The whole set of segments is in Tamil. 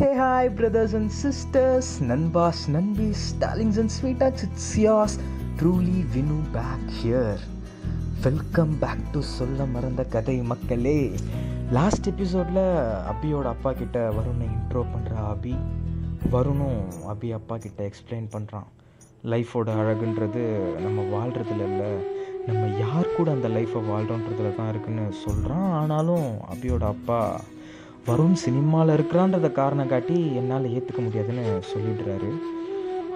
Hey hi brothers and sisters sisters, நண்பி ஸ்டாலிங்ஸ் and sweet sweethearts, it's yours truly Vinu back here welcome back to சொல்ல மறந்த கதை மக்களே. லாஸ்ட் எபிசோடில் அபியோட அப்பா கிட்ட வருணை இன்ட்ரோ பண்ணுற அபி. வருணும் அபி அப்பா கிட்ட எக்ஸ்பிளைன் பண்ணுறான் லைஃபோட அழகுன்றது நம்ம வாழ்கிறதுல இல்லை நம்ம யார் கூட அந்த லைஃப்பை வாழ்கிறோன்றதுல தான் இருக்குன்னு சொல்கிறான் ஆனாலும் அபியோட அப்பா வருண் சினிமாவில் இருக்கிறான்றத காரணம் காட்டி என்னால் ஏற்றுக்க முடியாதுன்னு சொல்லிடுறாரு.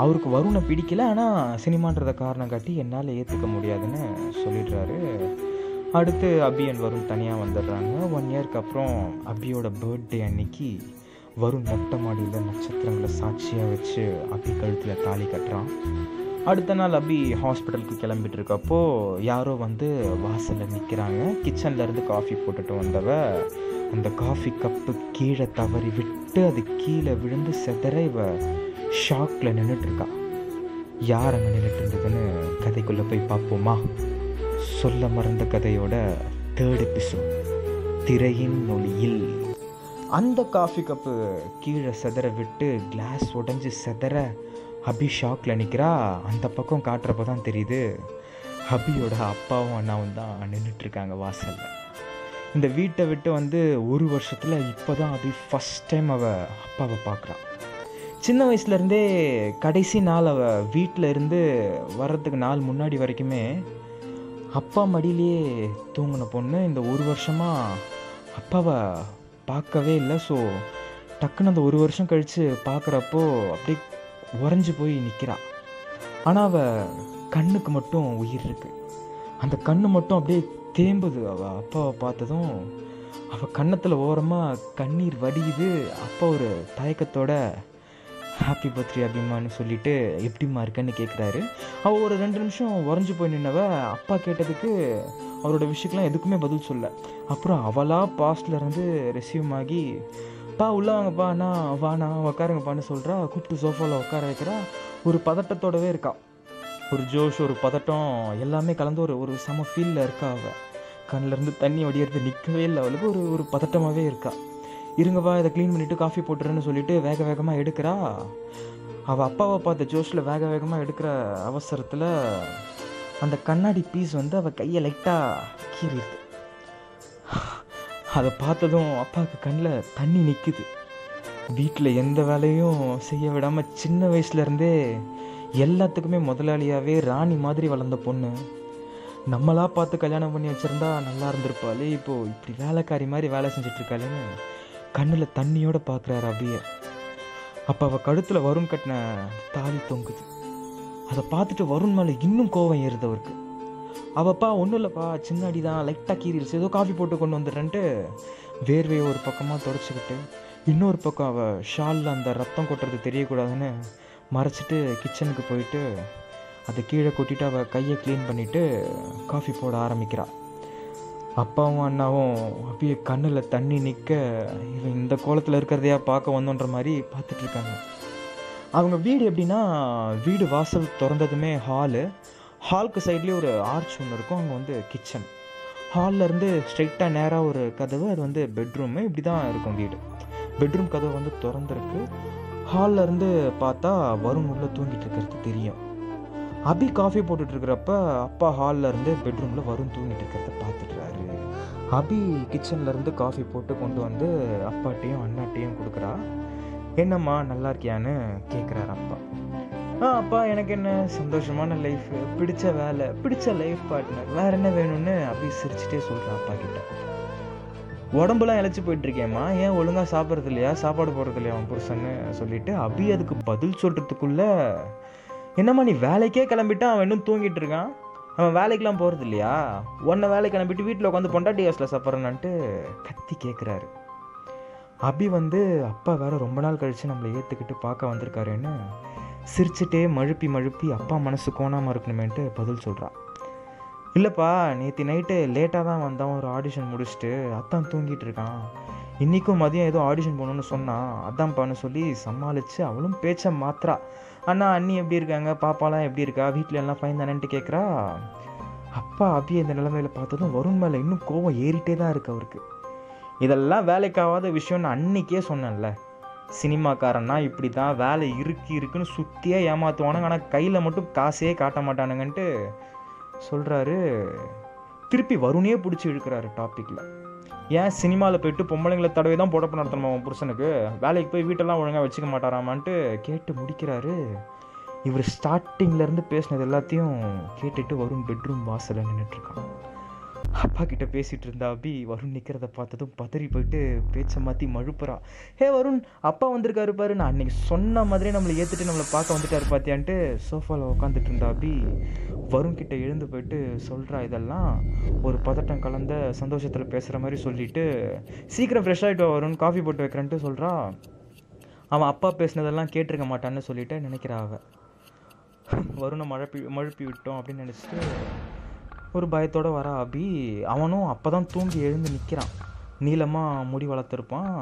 அவருக்கு வருணை பிடிக்கல ஆனால் சினிமான்றத காரணம் காட்டி என்னால் ஏற்றுக்க முடியாதுன்னு சொல்லிடுறாரு. அடுத்து அபி அண்ட் வருண் தனியாக வந்துடுறாங்க. ஒன் இயர்க்கு அப்புறம் அபியோட பர்த்டே அன்னைக்கு வருண் மொட்டை மாடியில் நட்சத்திரங்களை சாட்சியாக வச்சு அபி கழுத்தில் தாலி கட்டுறான். அடுத்த நாள் அபி ஹாஸ்பிட்டலுக்கு கிளம்பிட்டு இருக்கப்போ யாரோ வந்து வாசலில் நிற்கிறாங்க கிச்சன்லேருந்து காஃபி போட்டுட்டு வந்தவ அந்த காஃபி கப்பு கீழே தவறி விட்டு அது கீழே விழுந்து செதற இவ ஷாக்கில் நின்றுட்டுருக்கா யார் அங்கே நின்றுட்டு இருந்ததுன்னு கதைக்குள்ளே போய் பார்ப்போமா? சொல்ல மறந்த கதையோட தேர்ட் எபிசோட் திரையின் மொழியில் அந்த காஃபி கப்பு கீழே செதற விட்டு கிளாஸ் உடஞ்சி செதற ஹபி ஷாக்கில் நிற்கிறா அந்த பக்கம் காட்டுறப்ப தான் தெரியுது ஹபியோட அப்பாவும் அண்ணாவும் தான் நின்றுட்டுருக்காங்க வாசலில். இந்த வீட்டை விட்டு வந்து ஒரு வருஷத்தில் இப்போ தான் அபி ஃபஸ்ட் டைம் அவள் அப்பாவை பார்க்குறான் சின்ன வயசுலேருந்தே கடைசி நாள் அவள் வீட்டில் இருந்து வர்றதுக்கு நாள் முன்னாடி வரைக்குமே அப்பா மடியிலேயே தூங்கின பொண்ணு இந்த ஒரு வருஷமாக அப்பாவை பார்க்கவே இல்லை. ஸோ டக்குன்னு அந்த ஒரு வருஷம் கழித்து பார்க்குறப்போ அப்படியே உறைஞ்சி போய் நிற்கிறாள் ஆனால் அவள் கண்ணுக்கு மட்டும் உயிர் இருக்குது அந்த கண்ணு மட்டும் அப்படியே தேம்புது. அவள் அப்பாவை பார்த்ததும் அவள் கன்னத்தில் ஓரமாக கண்ணீர் வடியுது. அப்பா ஒரு தயக்கத்தோட ஹாப்பி பர்த்டே அபிமான்னு சொல்லிட்டு எப்படிம்மா இருக்கன்னு கேட்குறாரு அவள் ஒரு ரெண்டு நிமிஷம் உறைஞ்சு போய் நின்னவ அப்பா கேட்டதுக்கு அவரோட விஷயக்கெலாம் எதுக்குமே பதில் சொல்ல. அப்புறம் அவளாக பாஸ்ட்லேருந்து ரிசீவ் ஆகி பா உள்ள வாங்கப்பா நான் வாண்ணா உட்காருங்கப்பான்னு சொல்கிறா கூப்பிட்டு சோஃபாவில் உட்கார வைக்கிறா. ஒரு பதட்டத்தோடவே இருக்கா. ஒரு ஜோஷ் ஒரு பதட்டம் எல்லாமே கலந்து ஒரு ஒரு செம ஃபீலில் இருக்கா அவள் கண்ணிலேருந்து தண்ணி வடிகிறது நிற்கவே இல்லை. அவளுக்கு ஒரு ஒரு பதட்டமாகவே இருக்கா. இருங்கப்பா இதை க்ளீன் பண்ணிவிட்டு காஃபி போட்டுறேன்னு சொல்லிட்டு வேக வேகமாக எடுக்கிறா. அவள் அப்பாவை பார்த்த ஜோஷில் வேக வேகமாக எடுக்கிற அவசரத்தில் அந்த கண்ணாடி பீஸ் வந்து அவள் கையை லைட்டாக கீறிடுது. அதை பார்த்ததும் அப்பாவுக்கு கண்ணில் தண்ணி நிற்குது வீட்டில் எந்த வேலையும் செய்ய விடாமல் சின்ன வயசுலேருந்தே எல்லாத்துக்குமே முதலாளியாகவே ராணி மாதிரி வளர்ந்த பொண்ணு. நம்மளா பார்த்து கல்யாணம் பண்ணி வச்சுருந்தா நல்லா இருந்திருப்பாளே. இப்போது இப்படி வேலைக்காரி மாதிரி வேலை செஞ்சிட்ருக்காளேன்னு கண்ணில் தண்ணியோடு பார்க்குறாரு அபியை. அப்போ அவள் கழுத்தில் வருண் கட்டின தாலி தொங்குது. அதை பார்த்துட்டு வருண் மேலே இன்னும் கோவம் ஏறுது அவருக்கு. அவப்பா ஒன்றும் இல்லைப்பா சின்னாடி தான் லைட்டாக கீரிடுச்சு ஏதோ காஃபி போட்டு கொண்டு வந்துடுறேன்ட்டு வேர்வையை ஒரு பக்கமாக தொடச்சிக்கிட்டு இன்னொரு பக்கம் அவள் ஷாலில் அந்த ரத்தம் கொட்டுறது தெரியக்கூடாதுன்னு மறைச்சிட்டு கிச்சனுக்கு போயிட்டு அதை கீழே கொட்டிட்டு அவள் கையை க்ளீன் பண்ணிவிட்டு காஃபி போட ஆரம்பிக்கிறாள் அப்பாவும் அண்ணாவும் அப்படியே கண்ணில் தண்ணி நிற்க இவன் இந்த கோலத்தில் இருக்கிறதையா பார்க்க வந்தோன்ற மாதிரி பார்த்துட்ருக்காங்க அவங்க வீடு எப்படின்னா வீடு வாசல் திறந்ததுமே ஹாலு ஹாலுக்கு சைட்லேயே ஒரு ஆர்ச் ஒன்று இருக்கும் அங்கே வந்து கிச்சன் ஹால்லேருந்து ஸ்ட்ரைட்டாக நேராக ஒரு கதவு அது வந்து பெட்ரூமு இப்படி தான் இருக்கும் வீடு. பெட்ரூம் கதவு வந்து திறந்துருக்கு. ஹாலில் இருந்து பார்த்தா வருண் உள்ளே தூங்கிட்டு இருக்கிறது தெரியும். அபி காஃபி போட்டுட்டு இருக்கிறப்ப அப்பா ஹாலில் இருந்து பெட்ரூமில் வரும் தூங்கிட்டு இருக்கிறத பார்த்துட்றாரு. அபி கிச்சன்ல இருந்து காஃபி போட்டு கொண்டு வந்து அப்பாட்டையும் அண்ணாட்டையும் கொடுக்குறா. என்னம்மா நல்லா இருக்கியான்னு கேட்குறாரு அப்பா. ஆ அப்பா எனக்கு என்ன? சந்தோஷமான லைஃப் பிடிச்ச வேலை பிடிச்ச லைஃப் பார்ட்னர் வேற என்ன வேணும்னு அபி சிரிச்சுட்டே சொல்கிறான் அப்பா கிட்ட. உடம்புலாம் இழைச்சி போயிட்டுருக்கேம்மா ஏன் ஒழுங்காக சாப்பிட்றது இல்லையா? சாப்பாடு போடுறது இல்லையா அவன் புருஷன்னு? சொல்லிட்டு அபி அதுக்கு பதில் சொல்கிறதுக்குள்ள என்னம்மா நீ வேலைக்கே கிளம்பிட்டா அவன் இன்னும் தூங்கிட்டு இருக்கான்? அவன் வேலைக்கெலாம் போகிறது இல்லையா உன்னை வேலை கிளம்பிட்டு வீட்டில் உட்காந்து பொண்டாட்டி ஹவுஸில் சாப்பிட்றேன்னான்ட்டு கத்தி கேட்குறாரு அபி வந்து அப்பா வேற ரொம்ப நாள் கழித்து நம்மளை ஏற்றுக்கிட்டு பார்க்க வந்திருக்காருன்னு சிரிச்சுட்டே மழுப்பி மழுப்பி அப்பா மனசு கோணாமல் இருக்கணுமேன்ட்டு பதில் சொல்கிறான் இல்லைப்பா நேற்று நைட்டு லேட்டாக தான் வந்தான் ஒரு ஆடிஷன் முடிச்சுட்டு அத்தான் தூங்கிட்டு இருக்கான். இன்றைக்கும் மதியம் ஏதோ ஆடிஷன் போகணுன்னு சொன்னான். அதான்ப்பான்னு சொல்லி சமாளித்து அவளும் பேச்சை மாத்திரா அண்ணா அண்ணி எப்படி இருக்காங்க? பாப்பாலாம் எப்படி இருக்கா? வீட்டில் எல்லாம் ஃபைன் தானேன்ட்டு கேட்குறா அப்பா அபி இந்த நிலைமையில பார்த்ததும் வருண் மேலே இன்னும் கோவம் ஏறிட்டே தான் இருக்கு அவருக்கு. இதெல்லாம் வேலைக்காகாத விஷயம்னு அன்னைக்கே சொன்னேன்ல. சினிமாக்காரன்னா இப்படி தான் வேலை இருக்கு இருக்குன்னு சுற்றியே ஏமாற்றுவானுங்க ஆனால் கையில் மட்டும் காசே காட்ட மாட்டானுங்கன்ட்டு சொல்கிறாரு திருப்பி வருணே பிடிச்சி இழுக்கிறாரு டாப்பிக்கில் ஏன் சினிமாவில் போயிட்டு பொம்பளைங்களை தடவை தான் பொழப்பு நடத்தணுமா அவன் புருஷனுக்கு? வேலைக்கு போய் வீட்டெல்லாம் ஒழுங்காக வச்சுக்க மாட்டாராமான்ட்டு கேட்டு முடிக்கிறாரு. இவர் ஸ்டார்டிங்லேருந்து பேசினது எல்லாத்தையும் கேட்டுட்டு வரும் பெட்ரூம் வாசலில் நின்றுட்டுருக்கான் அப்பா கிட்ட பேசிகிட்டு இருந்தா அபி வருண் நிற்கிறத பார்த்ததும் பதறி போயிட்டு பேச்சை மாற்றி மழுப்புறா. ஹே வருண் அப்பா வந்திருக்காரு பாரு. நான் அன்றைக்கி சொன்ன மாதிரி நம்மளை ஏற்றுட்டு நம்மளை பார்க்க வந்துட்டாரு பார்த்தியான்ட்டு சோஃபாவில் உட்காந்துட்டு இருந்தா அபி வருண் கிட்ட எழுந்து போயிட்டு சொல்கிறா இதெல்லாம். ஒரு பதட்டம் கலந்த சந்தோஷத்தில் பேசுகிற மாதிரி சொல்லிவிட்டு சீக்கிரம் ஃப்ரெஷ் ஆகிட்டு வருண் காஃபி போட்டு வைக்கிறேன்ட்டு சொல்கிறா அவன் அப்பா பேசினதெல்லாம் கேட்டிருக்க மாட்டான்னு சொல்லிட்டு நினைக்கிறா அவள் வருணை மழப்பி மழுப்பி விட்டோம் அப்படின்னு நினச்சிட்டு ஒரு பயத்தோடு வர அபி. அவனும் அப்போ தான் தூங்கி எழுந்து நிற்கிறான் நீளமாக முடி வளர்த்துருப்பான்.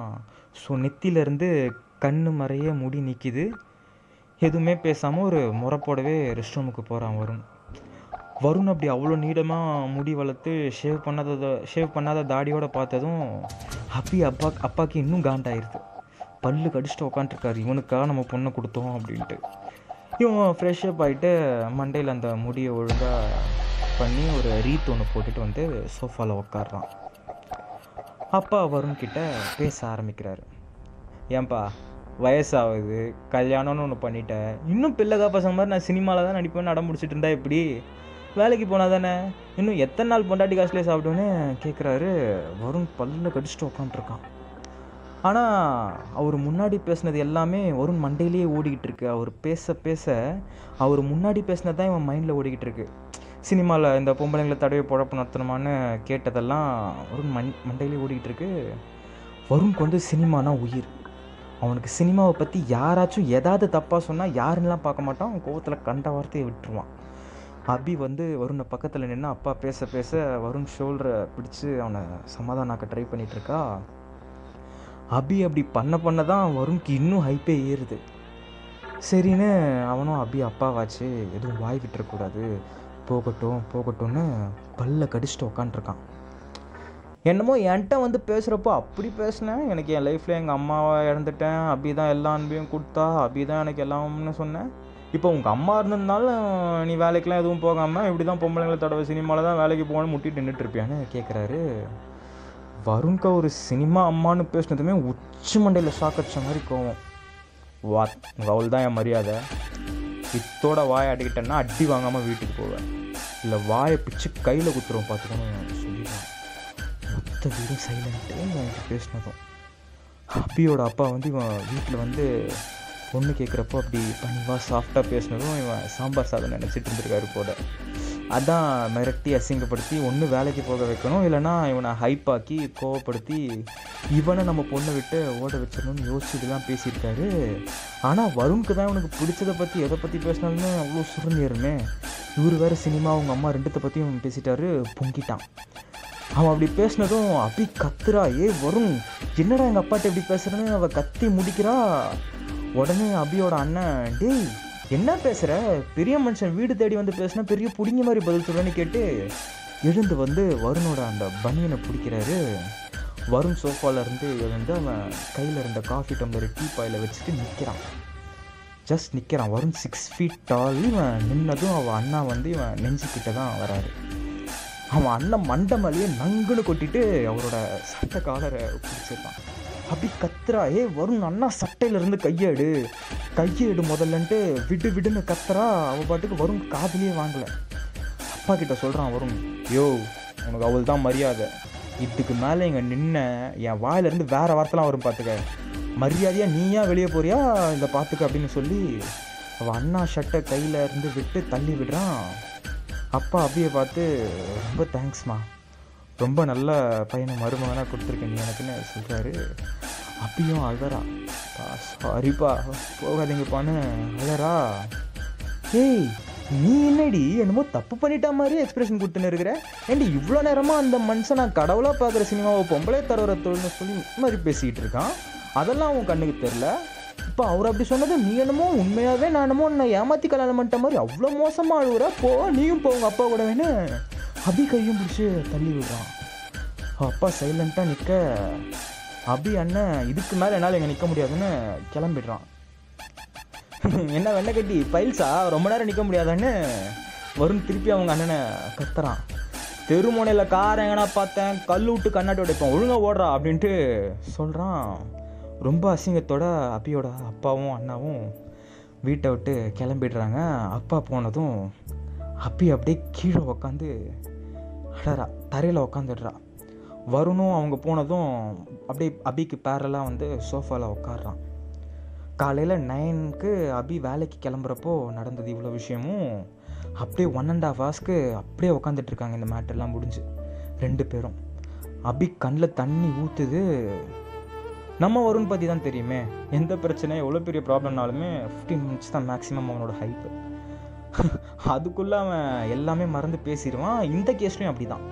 ஸோ நெத்தியிலேருந்து கண்ணு மறைய முடி நிற்கிது எதுவுமே பேசாமல் ஒரு முறப்போடவே ரெஸ்ட் ரூமுக்கு போகிறான் வருண். வருண் அப்படி அவ்வளோ நீளமாக முடி வளர்த்து ஷேவ் பண்ணாத ஷேவ் பண்ணாத தாடியோட பார்த்ததும் அப்பி அப்பா அப்பாக்கு இன்னும் காண்டாயிருது. பல்லு கடிச்சிட்டு உக்காண்ட்ருக்காரு இவனுக்காக நம்ம பொண்ணை கொடுத்தோம் அப்படின்ட்டு. இவன் ஃப்ரெஷ்அப் ஆகிட்டு மண்டையில் அந்த முடியை ஒழுங்காக பண்ணி ஒரு ரீத் ஒன்று போட்டுட்டு வந்து சோஃபாவில் உக்காடுறான் அப்பா வருண்கிட்ட பேச ஆரம்பிக்கிறாரு. ஏன்பா வயசாகுது கல்யாணம்னு ஒன்று பண்ணிட்டேன் இன்னும் பிள்ளை பசங்க மாதிரி நான் சினிமாவில் தான் நடிப்பேன் அடம் முடிச்சிட்டு இருந்தா எப்படி? வேலைக்கு போனால் தானே? இன்னும் எத்தனை நாள் பொண்டாட்டி காசுலேயே சாப்பிடுவேன்னு கேட்குறாரு வருண் பல்ல கடிச்சிட்டு உக்காண்ட்ருக்கான் ஆனால் அவர் முன்னாடி பேசினது எல்லாமே வருண் மண்டையிலேயே ஓடிக்கிட்டு இருக்கு. அவர் பேச பேச அவர் முன்னாடி பேசினது தான் இவன் மைண்டில் ஓடிக்கிட்டு இருக்கு. சினிமாவில் இந்த பொம்பளைங்களை தடவை பொழப்பு நடத்தணுமான்னு கேட்டதெல்லாம் வருண் மண் மண்டையிலே ஓடிக்கிட்டு இருக்கு வந்து சினிமானா உயிர். அவனுக்கு சினிமாவை பற்றி யாராச்சும் ஏதாவது தப்பாக சொன்னால் யாருன்னெலாம் பார்க்க மாட்டான்? அவன் கோவத்தில் கண்ட வார்த்தையை விட்டுருவான். அபி வந்து வருணை பக்கத்தில் நின்று அப்பா பேச பேச வருண் ஷோல்டரை பிடிச்சி அவனை சமாதானாக்க ட்ரை பண்ணிகிட்ருக்கா இருக்கா அபி அப்படி பண்ண பண்ண தான் வருண்க்கு இன்னும் ஹைப்பே ஏறுது. சரின்னு அவனும் அபி அப்பாவாச்சு. எதுவும் வாய் விட்டுறக்கூடாது. போகட்டும் போகட்டும்னு பல்ல கடிச்சிட்டு உக்காண்ட்ருக்கான் என்னமோ என்கிட்ட வந்து பேசுகிறப்போ அப்படி பேசினேன். எனக்கு என் லைஃப்பில் எங்கள் அம்மாவை இழந்துட்டேன் அப்படி தான் எல்லா அன்பையும் கொடுத்தா அப்படி தான் எனக்கு எல்லாம்னு சொன்னேன். இப்போ உங்கள் அம்மா இருந்திருந்தாலும் நீ வேலைக்கெலாம் எதுவும் போகாமல் இப்படி தான் பொம்பளைங்களை தடவை சினிமாவில் தான் வேலைக்கு போகணும்னு முட்டிட்டு நின்றுட்டு இருப்பியான்னு கேட்குறாரு வருண்கா ஒரு சினிமா அம்மான்னு பேசினதுமே உச்சி மண்டையில் சாக்கடிச்ச மாதிரி கோவம். வா உங்கள் அவள் தான் என் மரியாதை. இத்தோட வாயை அடிக்கிட்டேன்னா அடி வாங்காமல் வீட்டுக்கு போவேன். இல்லை வாயை பிச்சு கையில் குத்துருவோம் பார்த்துக்கணும் சொல்லிடுவேன். மொத்த வீடும் சைலண்ட்டு என்கிட்ட பேசினதும். அப்பியோட அப்பா வந்து இவன் வீட்டில் வந்து பொண்ணு கேட்குறப்போ அப்படி பணிவாக சாஃப்டாக பேசினதும் இவன் சாம்பார் சாதம் நினச்சிட்டு இருந்திருக்காரு போல. அதான் மிரட்டி அசிங்கப்படுத்தி ஒன்று வேலைக்கு போக வைக்கணும் இல்லைனா இவனை ஹைப்பாக்கி கோவப்படுத்தி இவனை நம்ம பொண்ணை விட்டு ஓட வச்சிடணும்னு யோசிச்சுட்டு தான் பேசியிருக்காரு. ஆனால் வருணுக்கு தான் இவனுக்கு பிடிச்சதை பற்றி எதை பற்றி பேசினாலுமே அவ்வளோ சுருந்திருமே இவர் வேறு சினிமா அவங்க அம்மா ரெண்டுத்தை பற்றியும் பேசிட்டாரு பொங்கிட்டான். அவன் அப்படி பேசினதும் அபி கத்துறா ஏ வரும் என்னடா எங்கள் அப்பாட்ட இப்படி பேசுகிறேன்னு அவள் கத்தி முடிக்கிறா? உடனே அபியோட அண்ணன் டேய் என்ன பேசுகிற பெரிய மனுஷன் வீடு தேடி வந்து பேசினா பெரிய பிடிங்க மாதிரி பதில் சொல்லுன்னு கேட்டு எழுந்து வந்து வருணோட அந்த பனியனை பிடிக்கிறாரு. வருண் சோஃபாலேருந்து எழுந்து அவன் கையில் இருந்த காஃபி டம்ளர் டீ பாயில் வச்சுட்டு நிற்கிறான் ஜஸ்ட் நிற்கிறான் வருண் சிக்ஸ் ஃபீட் டால் இவன் நின்னதும் அவன் அண்ணா வந்து இவன் நெஞ்சுக்கிட்ட தான் வராரு. அவன் அண்ணன் மண்டை மேலேயே நங்குன்னு கொட்டிட்டு அவரோட சட்டை காலரை பிடிச்சிருக்கான். அப்படி கத்துறா ஏ வருண் அண்ணா சட்டையிலேருந்து கையேடு. கையேடு முதல்லன்ட்டு விடு விடுன்னு கத்துறா. அவள் பாட்டுக்கு வரும் காதலியே வாங்கலை. அப்பா கிட்ட சொல்கிறான் வரும் யோ உனக்கு அவள் தான் மரியாதை. இதுக்கு மேலே இங்கே நின்ன என் வாயிலேருந்து வேறு வார்த்தைலாம் வரும் பார்த்துக்க மரியாதையாக நீயா வெளியே போறியா? இதை பார்த்துக்க அப்படின்னு சொல்லி அவள் அண்ணா ஷர்ட்டை கையில் இருந்து விட்டு தள்ளி விடுறான். அப்பா அப்படியே பார்த்து ரொம்ப தேங்க்ஸ்மா ரொம்ப நல்ல பையனை மருமகனாக கொடுத்துருக்கேன் நீ எனக்குன்னு சொல்கிறாரு அப்பயும் அழறா. சாரிப்பா போகாதீங்கப்பான்னு அழறா. ஏய் நீ என்னடி என்னமோ தப்பு பண்ணிட்டா மாதிரி எக்ஸ்பிரஷன் கொடுத்துன்னு இருக்கிற? ஏண்டி இவ்வளோ நேரமாக அந்த மனுஷன் நான் கடவுளாக பார்க்குற சினிமாவை பொம்பளை தரவர தொழில்னு சொல்லி இந்த மாதிரி பேசிக்கிட்டு இருக்கான்? அதெல்லாம் உன் கண்ணுக்கு தெரில இப்போ அவர் அப்படி சொன்னது நீ என்னமோ உண்மையாகவே நான் என்னமோ உன்னை ஏமாற்றி கல்யாணம் பண்ணிட்ட மாதிரி அவ்வளோ மோசமாக அழுகுற போ நீயும் போ உங்கள் அப்பா கூட வேணு. அபி கையும் பிடிச்சி தள்ளி விடுறான். அப்பா சைலண்ட்டாக நிற்க அபி அண்ணன் இதுக்கு மேலே என்னால் இங்கே நிற்க முடியாதுன்னு கிளம்பிடுறான். என்ன வெண்ணை கட்டி? பைல்ஸா? ரொம்ப நேரம் நிற்க முடியாதான்னு வருண் திருப்பி அவங்க அண்ணனை கத்துறான். தெருமுனையில் கார் எங்கன்னா பார்த்தேன் கல் விட்டு கண்ணாட்டி உடைப்பேன். ஒழுங்காக ஓடுறா அப்படின்ட்டு சொல்கிறான் ரொம்ப அசிங்கத்தோட அப்பியோட அப்பாவும் அண்ணாவும் வீட்டை விட்டு கிளம்பிடுறாங்க. அப்பா போனதும் அப்பி அப்படியே கீழே உக்காந்து அடறா தரையில் உக்காந்துடுறா. வருணும் அவங்க போனதும் அப்படியே அபிக்கு பேரெல்லாம் வந்து சோஃபாவில் உட்காடுறான் காலையில் நைனுக்கு அபி வேலைக்கு கிளம்புறப்போ நடந்தது இவ்வளோ விஷயமும். அப்படியே ஒன் அண்ட் ஆஃப் ஹவர்ஸ்க்கு அப்படியே உக்காந்துட்டு இருக்காங்க இந்த மேட்டர்லாம் முடிஞ்சு. ரெண்டு பேரும். அபி கண்ணில் தண்ணி ஊற்றுது நம்ம வருண் பற்றி தான் தெரியுமே. எந்த பிரச்சனை எவ்வளோ பெரிய ப்ராப்ளம்னாலுமே ஃபிஃப்டீன் மினிட்ஸ் தான் மேக்ஸிமம் அவனோட ஹைப்பு அதுக்குள்ளே அவன் எல்லாமே மறந்து பேசிடுவான். இந்த கேஸ்லையும் அப்படி தான்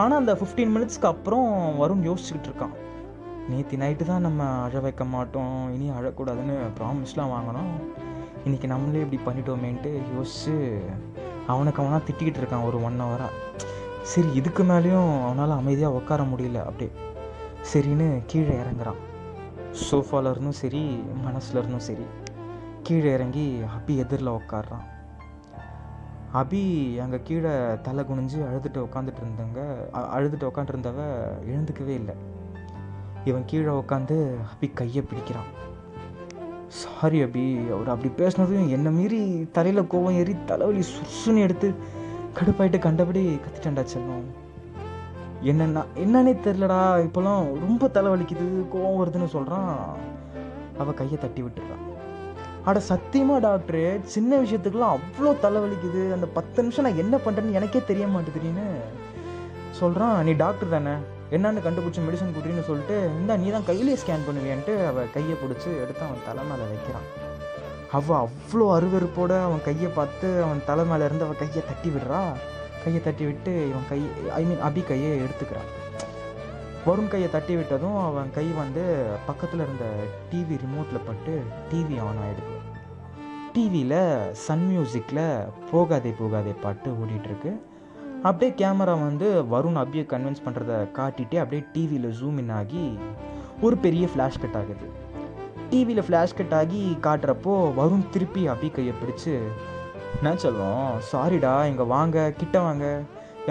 ஆனால் அந்த ஃபிஃப்டீன் மினிட்ஸ்க்கு அப்புறம் வருண் யோசிச்சுக்கிட்டு இருக்கான். நேற்று நைட்டு தான் நம்ம அழ வைக்க மாட்டோம். இனி அழக்கூடாதுன்னு ப்ராமிஸ்லாம் வாங்கினோம். இன்றைக்கி நம்மளே இப்படி பண்ணிட்டோமேன்ட்டு யோசிச்சு அவனுக்கு அவனாக திட்டிக்கிட்டு இருக்கான் ஒரு ஒன் ஹவராக சரி இதுக்கு மேலேயும் அவனால் அமைதியாக உட்கார முடியல. அப்படியே சரின்னு கீழே இறங்குறான். சோஃபால இருந்தும் சரி மனசுல இருந்தும் சரி கீழே இறங்கி அபி எதிரில் உட்காடுறான் அபி அங்கே கீழே தலை குனிஞ்சு அழுதுட்டு உட்காந்துட்டு இருந்தவங்க அழுதுட்டு அழுதுட்டு உட்காந்துருந்தவ எழுந்துக்கவே இல்லை. இவன் கீழே உட்காந்து அபி கையை பிடிக்கிறான். சாரி அபி அவர் அப்படி பேசினதும் என்னை மீறி தலையில் கோவம் ஏறி தலைவலி சுசுன்னு எடுத்து கடுப்பாயிட்டு கண்டபடி கத்திட்டேன்டா செல்வம். என்னென்னா என்னன்னே தெரிலடா இப்போலாம் ரொம்ப தலைவலிக்குது கோவம் வருதுன்னு சொல்கிறான் அவள் கையை தட்டி விட்டுறான். அட சத்தியமா டாக்டரு சின்ன விஷயத்துக்குலாம் அவ்வளோ தலைவலிக்குது அந்த பத்து நிமிஷம் நான் என்ன பண்ணுறேன்னு எனக்கே தெரிய மாட்டேதுன்னு சொல்கிறான் நீ டாக்டர் தானே? என்னன்னு கண்டுபிடிச்ச மெடிசன் குடின்னு சொல்லிட்டு இந்த நீ தான் கையிலே ஸ்கேன் பண்ணுவியான்ட்டு அவள் கையை பிடிச்சி எடுத்து அவன் தலை மேலே வைக்கிறான். அவள் அவ்வளோ அருவருப்போட அவன் கையை பார்த்து அவன் தலை மேலே இருந்து அவள் கையை தட்டி விடுறா. கையை தட்டி விட்டு இவன் கை ஐ மீன் அபி கையை எடுத்துக்கிறான். வருண் கையை தட்டி விட்டதும் அவன் கை வந்து பக்கத்தில் இருந்த டிவி ரிமோட்டில் பட்டு டிவி ஆன் ஆகிடுது டிவியில் சன் மியூசிக்கில் போகாதே போகாதே பாட்டு ஓடிட்டுருக்கு அப்படியே கேமரா வந்து வருண் அப்படியே கன்வின்ஸ் பண்ணுறத காட்டிகிட்டே அப்படியே டிவியில் ஜூம் இன் ஆகி ஒரு பெரிய ஃப்ளாஷ் கட் ஆகுது. டிவியில் ஃப்ளாஷ் கட் ஆகி காட்டுறப்போ வருண் திருப்பி அப்படியே கையை பிடிச்சு என்ன சொல்லுவோம் சாரிடா இங்கே வாங்க கிட்ட வாங்க.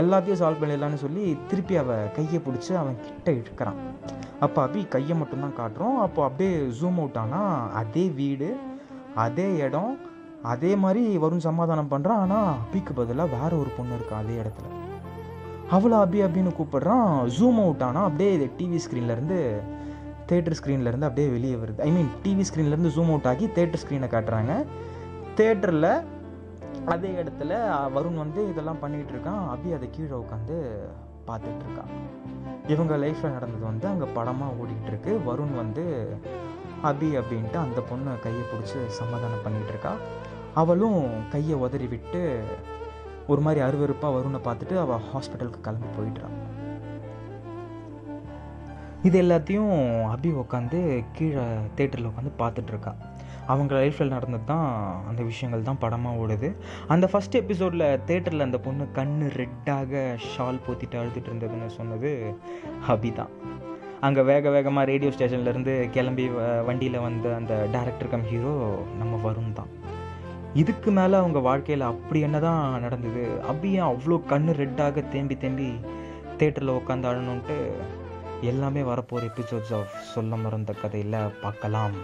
எல்லாத்தையும் சால்வ் பண்ணிடலான்னு சொல்லி திருப்பி அவள் கையை பிடிச்சி அவன் கிட்ட இழுக்கிறான். அப்போ அபி கையை மட்டும்தான் காட்டுறோம். அப்போ அப்படியே ஜூம் அவுட் ஆனால் அதே வீடு அதே இடம் அதே மாதிரி வருண் சமாதானம் பண்ணுறான் ஆனால் அபிக்கு பதிலாக வேற ஒரு பொண்ணு இருக்கா அதே இடத்துல. அவளை அபி அபின்னு கூப்பிடுறான் ஜூம் அவுட் ஆனால் அப்படியே டிவி ஸ்க்ரீன்லேருந்து தேட்டர் ஸ்க்ரீன்லேருந்து அப்படியே வெளியே வருது. ஐ மீன் டிவி ஸ்க்ரீன்லேருந்து ஜூம் அவுட் ஆகி தேட்டர் ஸ்க்ரீனை காட்டுறாங்க. தேட்டரில் அதே இடத்துல வருண் வந்து இதெல்லாம் பண்ணிகிட்டு இருக்கான். அபி அதை கீழே உட்காந்து பார்த்துட்டு இருக்கான் இவங்க லைஃப்பில் நடந்தது வந்து அங்கே படமாக ஓடிக்கிட்டு இருக்கு. வருண் வந்து அபி அப்படின்ட்டு அந்த பொண்ணை கையை பிடிச்சி சமாதானம் பண்ணிகிட்டு இருக்கா. அவளும் கையை உதறி விட்டு ஒரு மாதிரி அருவருப்பாக வரும்னு பார்த்துட்டு அவள் ஹாஸ்பிட்டலுக்கு கிளம்பி போயிடுறான் இது எல்லாத்தையும் அபி உட்காந்து கீழே தேட்டரில் உட்காந்து பார்த்துட்ருக்கா அவங்க லைஃப்பில் நடந்தது தான் அந்த விஷயங்கள் தான் படமாக ஓடுது. அந்த ஃபஸ்ட் எபிசோடில் தேட்டரில் அந்த பொண்ணு கண்ணு ரெட்டாக ஷால் போத்திட்டு அழுதுட்டு இருந்ததுன்னு சொன்னது அபி தான் அங்கே வேக வேகமாக ரேடியோ ஸ்டேஷன்லேருந்து கிளம்பி வண்டியில் வந்த அந்த டேரக்டர் கம் ஹீரோ நம்ம வருண் தான். இதுக்கு மேலே அவங்க வாழ்க்கையில் அப்படி என்ன தான் நடந்தது? அப்படி ஏன் அவ்வளோ கண்ணு ரெட்டாக தேம்பி தேம்பி தேட்டரில் உட்காந்து அழணுன்ட்டு எல்லாமே வரப்போகிற எபிசோட்ஸ் ஆஃப் சொல்ல மறந்த கதையில் பார்க்கலாம்.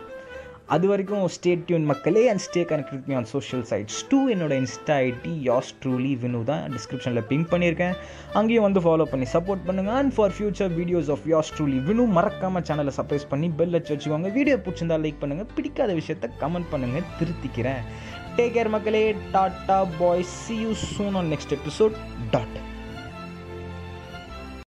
அது வரைக்கும் ஸ்டே டியூன் மக்களே and stay connect me on social sites to என்னோட Insta ID yours truly Vinu தான் டிஸ்கிரிப்ஷனில் பிங்க் பண்ணியிருக்கேன் அங்கேயும் வந்து ஃபாலோ பண்ணி சப்போர்ட் பண்ணுங்கள் and for future videos of yours truly Vinu மறக்காமல் சேனலை சப்ரைஸ் பண்ணி பெல் வச்சு வச்சுக்கோங்க. வீடியோ பிடிச்சிருந்தா லைக் பண்ணுங்கள் பிடிக்காத விஷயத்த கமெண்ட் பண்ணுங்கள் திருத்திக்கிறேன். Take care, Makale. Tata, boys. See you soon on next episode. Dot.